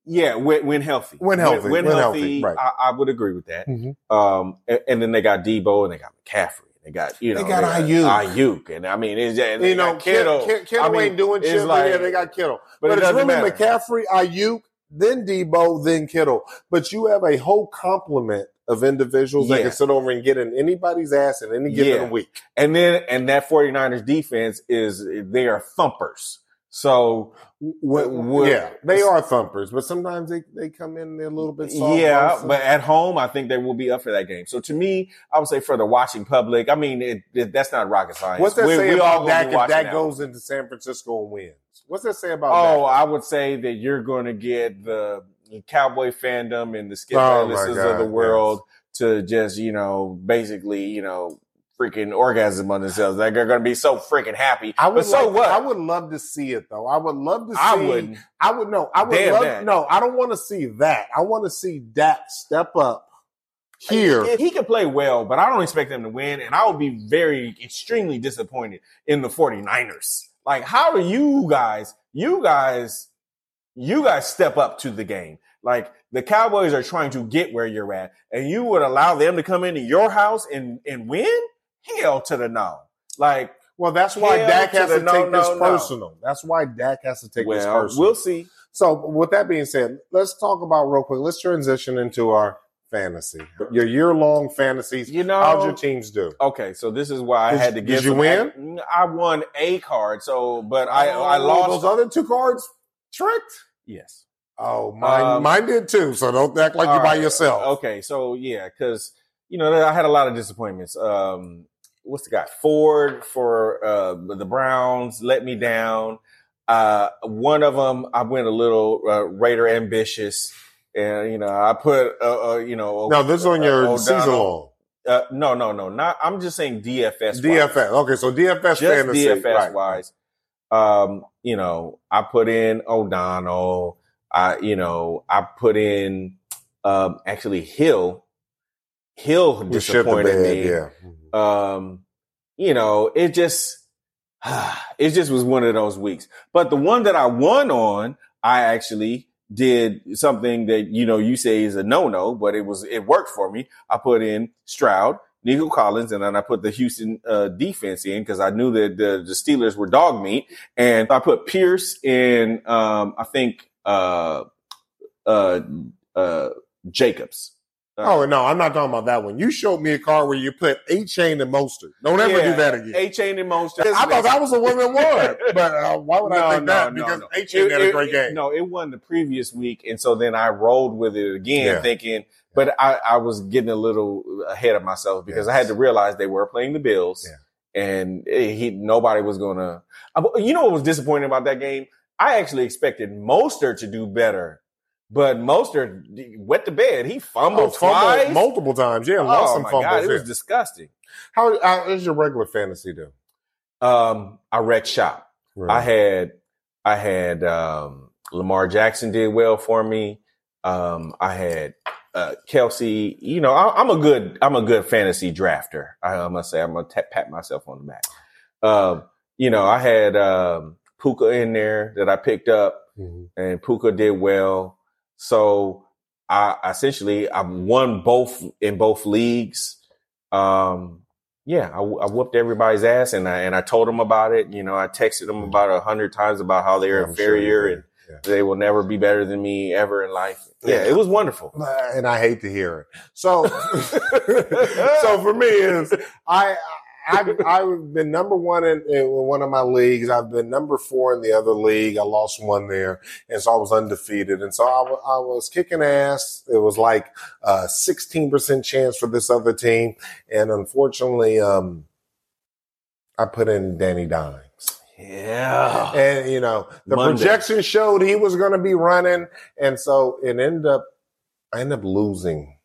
Yeah, when, when healthy. When healthy, When, when healthy, healthy, right. I, I would agree with that. Mhm. Um, and, and then they got Deebo and they got McCaffrey. They got, you know, They got Aiyuk. Aiyuk. And I mean, it's, they You know, Kittle. Kittle, Kittle I mean, ain't doing shit. like- yeah, they got Kittle. but But, it it's really matter. McCaffrey, Aiyuk, then Deebo, then Kittle. But you have a whole complement of individuals that can sit over and get in anybody's ass in any given Yeah. week. And then, and that 49ers defense is, they are thumpers. So, Well, uh, yeah, they are thumpers, but sometimes they, they come in they're a little bit soft. yeah, also. but at home, I think they will be up for that game. So to me, I would say for the watching public, I mean, it, it, that's not rocket science. what's that We- say we about gonna if that. goes into San Francisco and wins? What's that say about Oh, Dak? I would say that you're going to get the cowboy fandom and the Skip Oh, of the world to just, you know, basically, you know, freaking orgasm on themselves. Like they're going to be so freaking happy. I would but so like- what? I would love to see it though. I would love to see. I wouldn't. I would no. I would Damn love that. no. I don't want to see that. I want to see Dak step up here. He, he can play well, but I don't expect them to win. And I would be very, extremely disappointed in the 49ers. Like, how do you guys, you guys, you guys step up to the game? Like, the Cowboys are trying to get where you're at, and you would allow them to come into your house and, and win? Hell to the no. Like, Well, that's why Hell Dak has to no, take this no, no. personal. That's why Dak has to take this personal. we'll see. So, with that being said, let's talk about real quick. Let's transition into our fantasy. Your year long fantasies. You know, How'd your teams do? Okay, so this is why I Did- had to did give. you win? ac- I won a card, so but I I Oh, lost. those other two cards. Tricked. yes. Oh, mine, Um, mine did too. So don't act like you're All by yourself. Okay, so yeah, because you know I had a lot of disappointments. Um, what's the guy Ford for uh, the Browns let me down. Uh, one of them I went a little uh, Raider ambitious, and you know I put uh, uh, you know No, this is on your season long. Uh, no, no, no, not. I'm just saying DFS. DFS. Okay, so DFS just fantasy. DFS right. wise. Um, you know, I put in O'Donnell. I, you know, I put in um actually Hill. Hill We shit the disappointed bed, me. Yeah. Um, you know, it just it just was one of those weeks. But the one that I won on, I actually did something that you know you say is a no no, but it was it worked for me. I put in Stroud, Nico Collins, and then I put the Houston uh, defense in because I knew that the, the Steelers were dog meat, and I put Pierce in. Um, I think uh, uh, uh, Oh no, I'm not talking about that one. You showed me a card where you put Achane and Mostert. Don't ever do that again. Achane and most. I thought that was the one that won, but uh, why would I think that? No, because Achane It- had a it- great it- game. No, it won the previous week, and so then I rolled with it again, Yeah. thinking. But I, I was getting a little ahead of myself because I had to realize they were playing the Bills, and eh, he nobody was gonna. You know what was disappointing about that game? I actually expected Mostert to do better, but Mostert wet the bed. He fumbled Oh, fumbled twice. multiple times. Yeah, lost oh some my fumbles. god, it was disgusting. how, how your regular fantasy do? Um, I wrecked shop. I had I had um, Lamar Jackson did well for me. Um, I had uh, Kelce. You know, I, I'm a good I'm a good fantasy drafter. I, I must say I'm gonna pat myself on the back. Um, you know, I had um, Puka in there that I picked up, Mhm. and Puka did well. So I essentially I won both in both leagues. Um, yeah, I, I whooped everybody's ass, and I and I told them about it. You know, I texted them about a hundred times about how they're sure inferior and Yeah. they will never be better than me ever in life. Yeah, Yeah. it was wonderful. and I hate to hear it. So, so for me is I. I've, I've been number one in, in one of my leagues. I've been number four in the other league. I lost one there, and so I was undefeated. And so I, was kicking ass. It was like a sixteen percent chance for this other team, and unfortunately, um, I put in Danny Dimes. Yeah. And you know, the Monday. projection showed he was going to be running, and so it ended up. I ended up losing.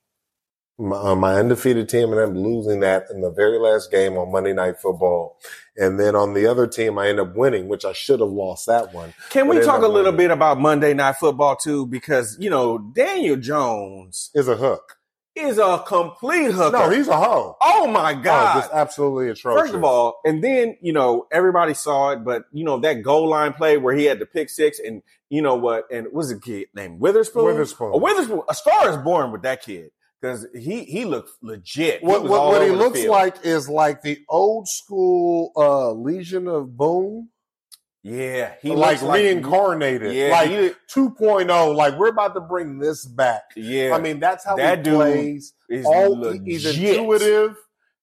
My, uh, my undefeated team and I'm losing that in the very last game on Monday Night Football, and then on the other team, I end up winning, which I should have lost that one. Can we talk a little bit about Monday Night Football too? Because you know Daniel Jones Is a hook. is a complete hooker. No, he's a hoe. oh my God, god! just absolutely atrocious. First of all, and then you know everybody saw it, but you know that goal line play where he had the pick six, and you know what? And was a kid named Witherspoon? Witherspoon. A Witherspoon. A star is born with that kid because he he looked legit. What was what, what he looks like is like the old school uh, Legion of Boom. Yeah, he like looks reincarnated, Yeah, like he- 2.0. Like we're about to bring this back. Yeah, I mean, that's how That he dude plays. is All legit. he's intuitive.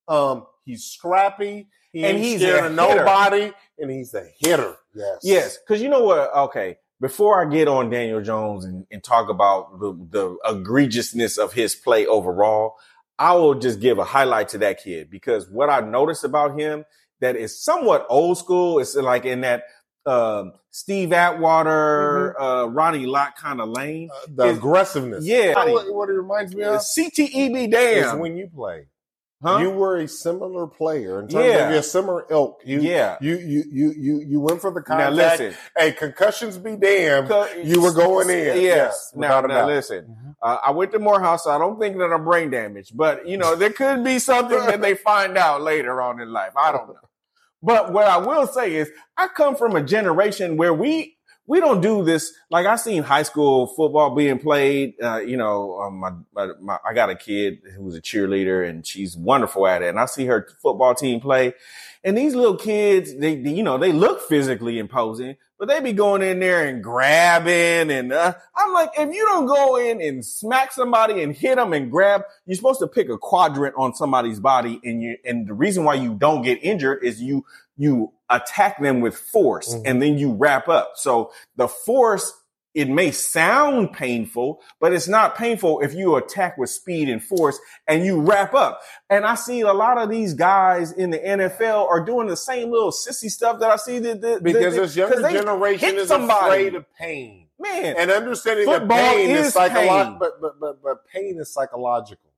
Um, he's scrappy. He And he's scared a nobody, and he's a hitter. Yes, Yes, because you know what? Okay, before I get on Daniel Jones and, and talk about the, the egregiousness of his play overall, I will just give a highlight to that kid because what I noticed about him that is somewhat old school. It's like in that um, Steve Atwater, uh, Ronnie Lott kind of lane. Uh, the Is- aggressiveness. Yeah. You know what, what it reminds me of CTEB is damn. when you play. Huh? You were a similar player in terms Yeah. of your similar ilk. You, Yeah. you, you, you, you, you went for the contact. now listen. Hey, concussions be damned. You were going in. Yes. Yes, now, now listen. Uh, I went to Morehouse. So I don't think that I'm brain damaged, but you know, there could be something that they find out later on in life. I don't know. But what I will say is I come from a generation where we, we don't do this. Like I seen high school football being played. Uh, you know, um, my, my, my, I got a kid who's a cheerleader and she's wonderful at it. And I see her football team play and these little kids, they, they, you know, they look physically imposing, but they be going in there and grabbing. And uh, I'm like, if you don't go in and smack somebody and hit them and grab, you're supposed to pick a quadrant on somebody's body. And you, and the reason why you don't get injured is you, you attack them with force Mhm. and then you wrap up. So the force, it may sound painful, but it's not painful if you attack with speed and force and you wrap up. And I see a lot of these guys in the NFL are doing the same little sissy stuff that I see that, that Because that- this younger generation is somebody. afraid of pain. man. And understanding that pain is, is psychological, but, but, but, but pain is psychological.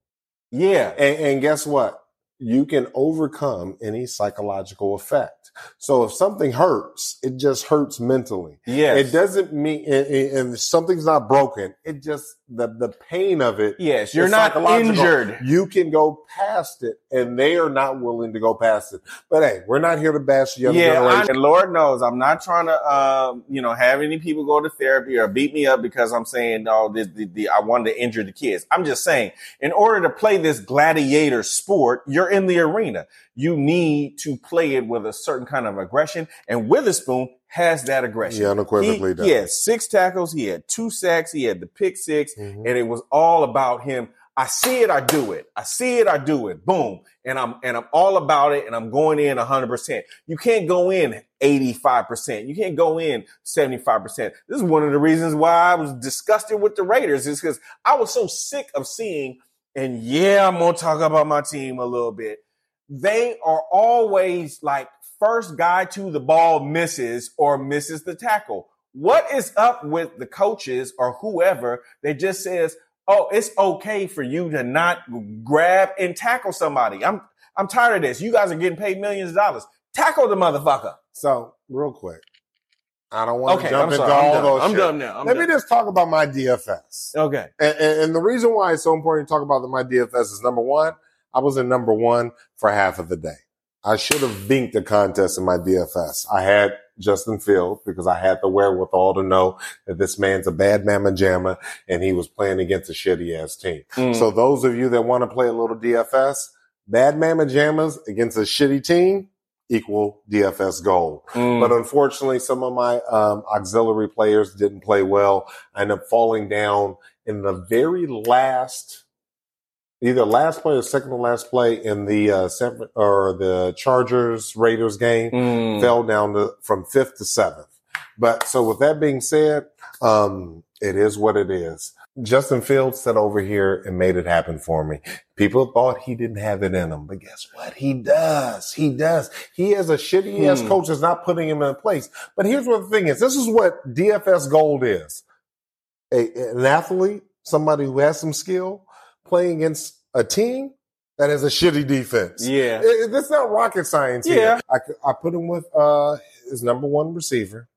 yeah, And, and guess what? You can overcome any psychological effect. So if something hurts, it just hurts mentally. yes, It doesn't mean, and, something's not broken. It just, the, the pain of it yes. You're not injured. You can go past it, and they are not willing to go past it. But hey, we're not here to bash the younger Yeah, I, generation. and Lord knows I'm not trying to, um, you know, have any people go to therapy or beat me up because I'm saying, oh, the, the, the, I wanted to injure the kids. I'm just saying, in order to play this gladiator sport, you're in the arena. You need to play it with a certain kind of aggression, and Witherspoon has that aggression. He unequivocally he, does. He had six tackles. He had two sacks. He had the pick 6 Mhm. and it was all about him. I see it, I do it. I see it, I do it. Boom. And I'm and I'm all about it and I'm going in 100%. You can't go in 85%. You can't go in 75%. This is one of the reasons why I was disgusted with the Raiders is cuz I was so sick of seeing and yeah, I'm to talk about my team a little bit. They are always like first guy to the ball misses or misses the tackle. What is up with the coaches or whoever that just says, "Oh, it's okay for you to not grab and tackle somebody." I'm I'm tired of this. You guys are getting paid millions of dollars. Tackle the motherfucker. So, real quick, I don't want to Okay, jump I'm into sorry. I'm all those. I'm shit. done now. I'm Let done. me just talk about my DFS. Okay. And, and, the reason why it's so important to talk about my DFS is number one, I was in number one for half of the day. I should have binked the contest in my DFS. I had Justin Field because I had the wherewithal to know that this man's a bad mamma jamma and he was playing against a shitty ass team. Mm. So those of you that want to play a little DFS, bad mamma jammas against a shitty team equal DFS goal. Mm. But unfortunately, some of my um, auxiliary players didn't play well. I ended up falling down in the very last, either last play or second to last play in the uh, or the Chargers Raiders game. Mm. Fell down to from fifth to seventh. But so with that being said, um, it is what it is. Justin Fields sat over here and made it happen for me. People thought he didn't have it in him, but guess what? He does. He does. He has a shitty ass Hmm. coach that's not putting him in place. But here's what the thing is. This is what DFS gold is. A, an athlete, somebody who has some skill playing against a team that has a shitty defense. Yeah. It, it's not rocket science here. Yeah. I, c- I put him with uh, his number one receiver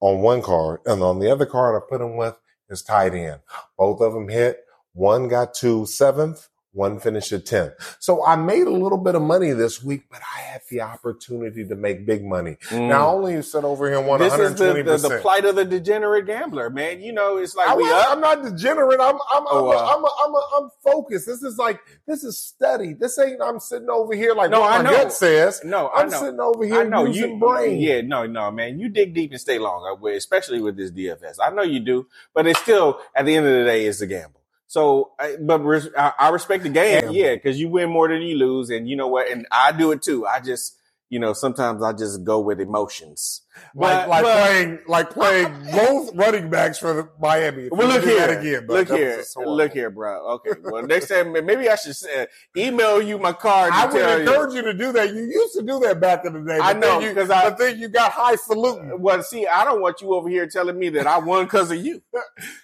on one card, and on the other card, I put him with his tight end. Both of them hit. One got to seventh. One finished at 10. So I made a little bit of money this week, but I had the opportunity to make big money. Mm. Now, only you sit over here and won this is the, 120%. the, the plight of the degenerate gambler, man. You know, it's like I, we am not degenerate. I'm I'm I'm, Oh, a, uh, I'm, I'm, a, I'm focused. This is like this is study. This ain't I'm sitting over here like No, what I my know. gut says. No, I I'm sitting over I here know using you. brain. Yeah, no, no, man. You dig deep and stay long, uh, especially with this DFS. I know you do, but it's still at the end of the day, it's a gamble. So, but res- I, respect the game, yeah, because you win more than you lose, and you know what? And I do it too. I just, you know, sometimes I just go with emotions. Like But- like but- playing like playing both running backs for the Miami. Well, look here, again. look here, look here, bro. Okay, well, next time maybe I should uh, email you my card. I would tell you. encourage you to do that. You used to do that back in the day. I know, then you, 'cause I- think you got highfalutin. Well, see, I don't want you over here telling me that I won because of you.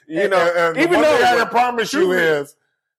You know, And- and even I though can promise you is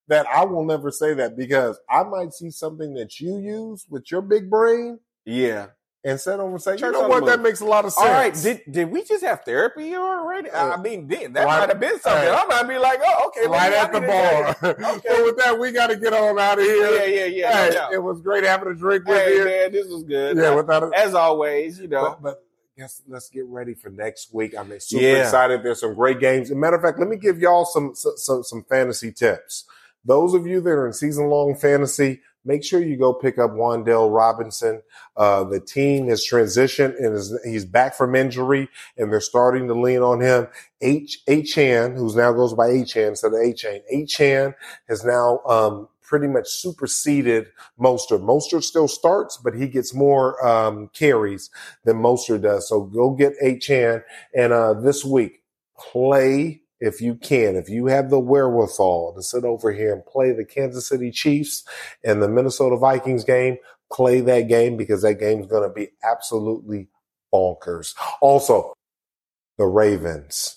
that I will never say that because I might see something that you use with your big brain yeah. and sit over and say, you know what, that makes a lot of sense. All right, did did we just have therapy already? I Uh, mean, then that right- might have been something. hey. I might be like, oh, okay, right at the need to tell bar. Okay. so with that, we got to get on out of here. Yeah, yeah, yeah. Hey, no it was great having a drink with Hey you. man, this was good. Yeah, without a, As always, you know. but, but guess let's get ready for next week. I'm super Yeah. excited. There's some great games. As a matter of fact, let me give y'all some some some fantasy tips. Those of you that are in season long fantasy, make sure you go pick up Wan'Dale Robinson. Uh, the team has transitioned and is, he's back from injury, and they're starting to lean on him. H Chan, who's now goes by Achane instead of Achane. H Chan has now um, pretty much superseded Mostert. Mostert still starts, but he gets more um, carries than Mostert does. So go get Achane, and uh, this week play if you can, if you have the wherewithal to sit over here and play the Kansas City Chiefs and the Minnesota Vikings game, play that game because that game's going to be absolutely bonkers. Also, the Ravens.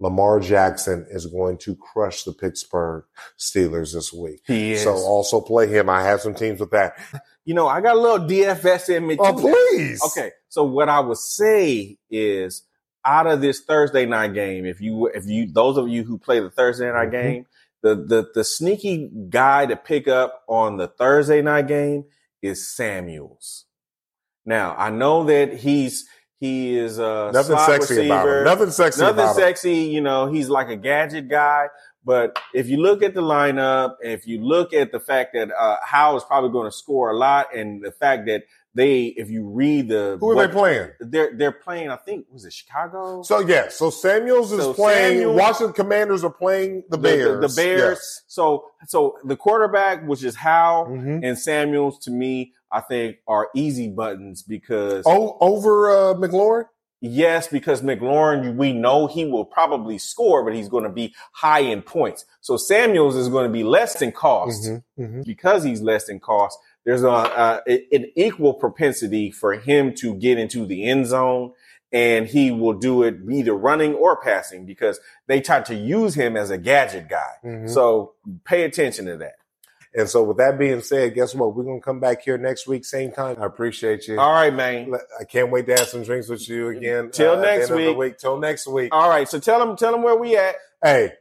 Lamar Jackson is going to crush the Pittsburgh Steelers this week. He is. So also play him. I have some teams with that. you know, I got a little DFS in me oh, too. Oh, please. Okay, so what I would say is, out of this Thursday night game, if you if you those of you who play the Thursday night Mhm. game, the the the sneaky guy to pick up on the Thursday night game is Samuels. Now I know that he's he is a Nothing sexy about receiver. him. Nothing sexy Nothing about him. sexy, you know, he's like a gadget guy. But if you look at the lineup, if you look at the fact that uh, Howell is probably going to score a lot, and the fact that they, if you read the Who are what- they playing? They're they're playing. I think was it Chicago? So yeah, so Samuels is So playing. Washington Commanders are playing the The- Bears. the, the Bears. So so the quarterback, which is Howell Yes. Mhm. and Samuels, to me, I think are easy buttons because Oh, over uh, McLaurin. Yes, because McLaurin, we know he will probably score, but he's going to be high in points. So Samuels is going to be less in cost Mhm, mhm. because he's less in cost. There's a, uh, an equal propensity for him to get into the end zone and he will do it either running or passing because they try to use him as a gadget guy. Mhm. So pay attention to that. And so, with that being said, guess what? We're gonna come back here next week, same time. I appreciate you. All right, man. I can't wait to have some drinks with you again. Till uh, next end of the week. week. Till next week. All right. So tell them, tell them where we at. Hey,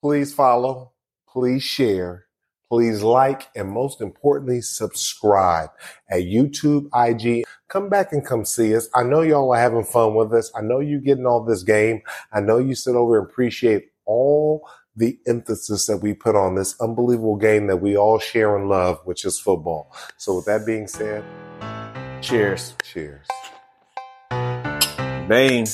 please follow, please share, Please like and most importantly, subscribe at YouTube, IG. Come back and come see us. I know y'all are having fun with us. I know you getting all this game. I know you sit over and appreciate all the emphasis that we put on this unbelievable game that we all share and love, which is football. So with that being said, Cheers. cheers. Bane.